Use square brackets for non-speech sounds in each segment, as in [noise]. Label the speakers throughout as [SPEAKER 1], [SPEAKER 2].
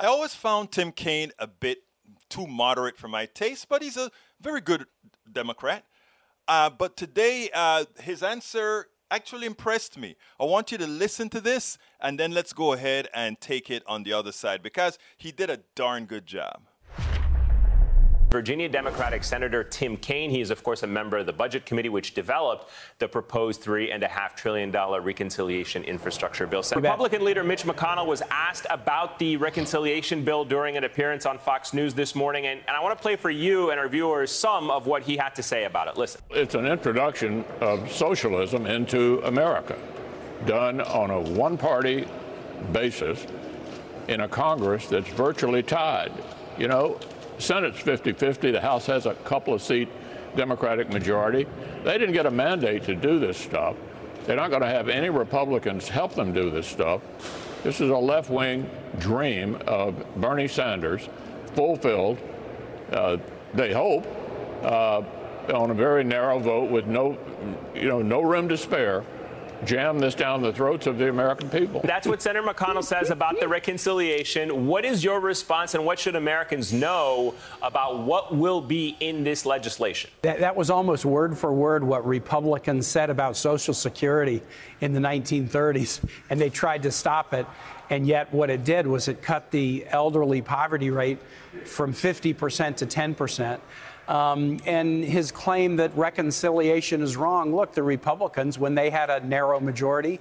[SPEAKER 1] I always found Tim Kaine a bit too moderate for my taste, but he's a very good Democrat. Uh, but today, uh, his answer actually impressed me. I want you to listen to this, and then let's go ahead and take it on the other side because he did a darn good job.
[SPEAKER 2] Virginia Democratic Senator Tim Kaine. He is, of course, a member of the Budget Committee, which developed the proposed $3.5 trillion reconciliation infrastructure bill. Republican leader Mitch McConnell was asked about the reconciliation bill during an appearance on Fox News this morning. And, and I want to play for you and our viewers some of what he had to say about it. Listen.
[SPEAKER 3] It's an introduction of socialism into America, done on a one party basis in a Congress that's virtually tied. You know, Senate's 50-50. The House has a couple of seat Democratic majority. They didn't get a mandate to do this stuff. They're not going to have any Republicans help them do this stuff. This is a left-wing dream of Bernie Sanders fulfilled, uh, they hope, uh, on a very narrow vote with no, you know, no room to spare jam this down the throats of the American people.
[SPEAKER 2] That's what Senator McConnell says about the reconciliation. What is your response, and what should Americans know about what will be in this legislation?
[SPEAKER 4] That, that was almost word for word what Republicans said about Social Security in the 1930s, and they tried to stop it. And yet, what it did was it cut the elderly poverty rate from 50% to 10%. Um, and his claim that reconciliation is wrong. Look, the Republicans, when they had a narrow majority,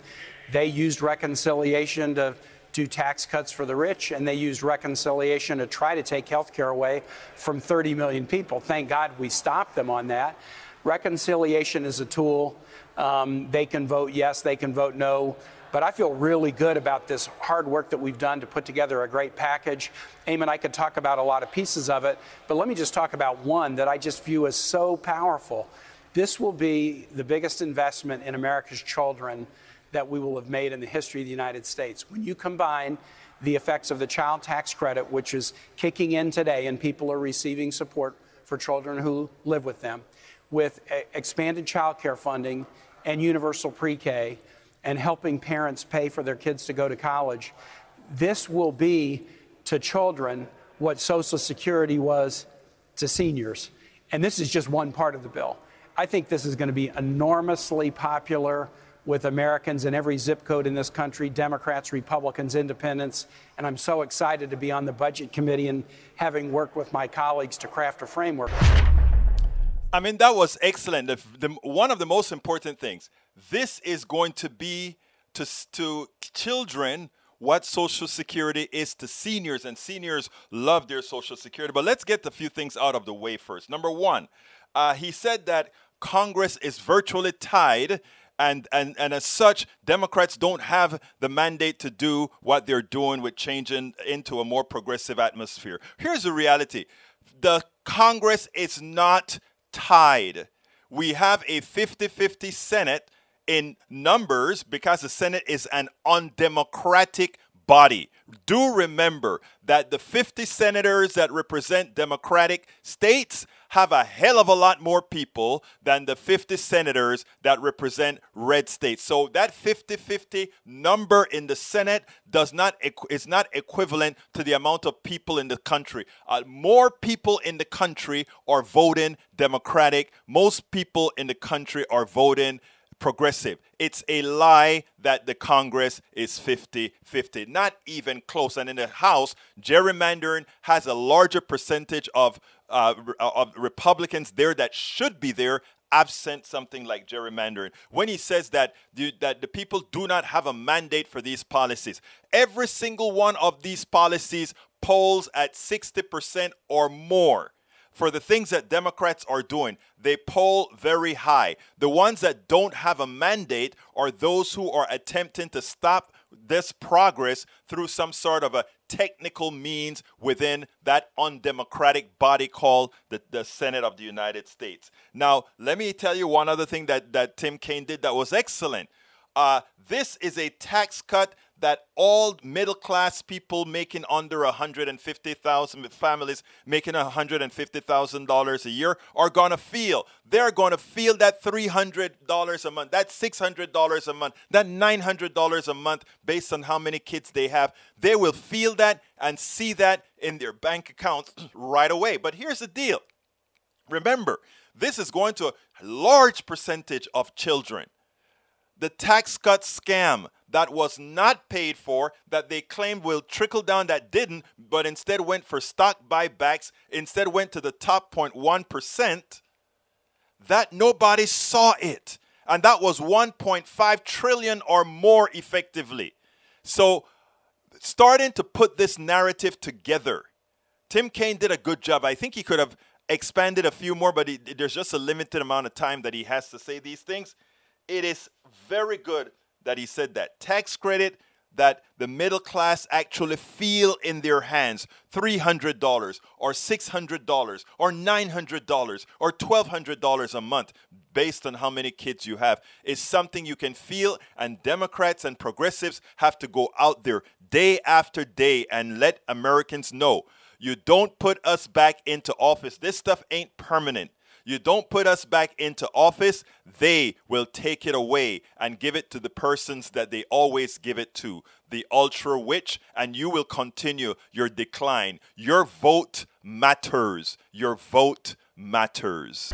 [SPEAKER 4] they used reconciliation to do tax cuts for the rich, and they used reconciliation to try to take health care away from 30 million people. Thank God we stopped them on that. Reconciliation is a tool. Um, they can vote yes, they can vote no. But I feel really good about this hard work that we've done to put together a great package. Eamon, I could talk about a lot of pieces of it, but let me just talk about one that I just view as so powerful. This will be the biggest investment in America's children that we will have made in the history of the United States. When you combine the effects of the child tax credit, which is kicking in today and people are receiving support for children who live with them, with expanded child care funding and universal pre K, and helping parents pay for their kids to go to college. This will be to children what Social Security was to seniors. And this is just one part of the bill. I think this is going to be enormously popular with Americans in every zip code in this country Democrats, Republicans, Independents. And I'm so excited to be on the Budget Committee and having worked with my colleagues to craft a framework.
[SPEAKER 1] I mean, that was excellent. The, the, one of the most important things this is going to be to, to children what Social Security is to seniors, and seniors love their Social Security. But let's get a few things out of the way first. Number one, uh, he said that Congress is virtually tied. And, and, and as such, Democrats don't have the mandate to do what they're doing with changing into a more progressive atmosphere. Here's the reality the Congress is not tied. We have a 50 50 Senate in numbers because the Senate is an undemocratic body. Do remember that the 50 senators that represent Democratic states have a hell of a lot more people than the 50 senators that represent red states. So that 50-50 number in the Senate does not is not equivalent to the amount of people in the country. Uh, more people in the country are voting Democratic. Most people in the country are voting progressive. It's a lie that the Congress is 50 50. Not even close. And in the House, gerrymandering has a larger percentage of, uh, of Republicans there that should be there absent something like gerrymandering. When he says that the, that the people do not have a mandate for these policies, every single one of these policies polls at 60% or more for the things that Democrats are doing, they poll very high. The ones that don't have a mandate are those who are attempting to stop this progress through some sort of a technical means within that undemocratic body called the, the Senate of the United States. Now, let me tell you one other thing that, that Tim Kaine did that was excellent. Uh, this is a tax cut that all middle class people making under 150,000 families making $150,000 a year are going to feel. They're going to feel that $300 a month, that $600 a month, that $900 a month based on how many kids they have. They will feel that and see that in their bank accounts [clears throat] right away. But here's the deal. Remember, this is going to a large percentage of children. The tax cut scam that was not paid for, that they claimed will trickle down, that didn't, but instead went for stock buybacks, instead went to the top 0.1%, that nobody saw it. And that was 1.5 trillion or more effectively. So, starting to put this narrative together, Tim Kaine did a good job. I think he could have expanded a few more, but he, there's just a limited amount of time that he has to say these things. It is very good that he said that. Tax credit that the middle class actually feel in their hands $300 or $600 or $900 or $1,200 a month based on how many kids you have is something you can feel and Democrats and progressives have to go out there day after day and let Americans know you don't put us back into office. This stuff ain't permanent. You don't put us back into office, they will take it away and give it to the persons that they always give it to, the ultra rich, and you will continue your decline. Your vote matters. Your vote matters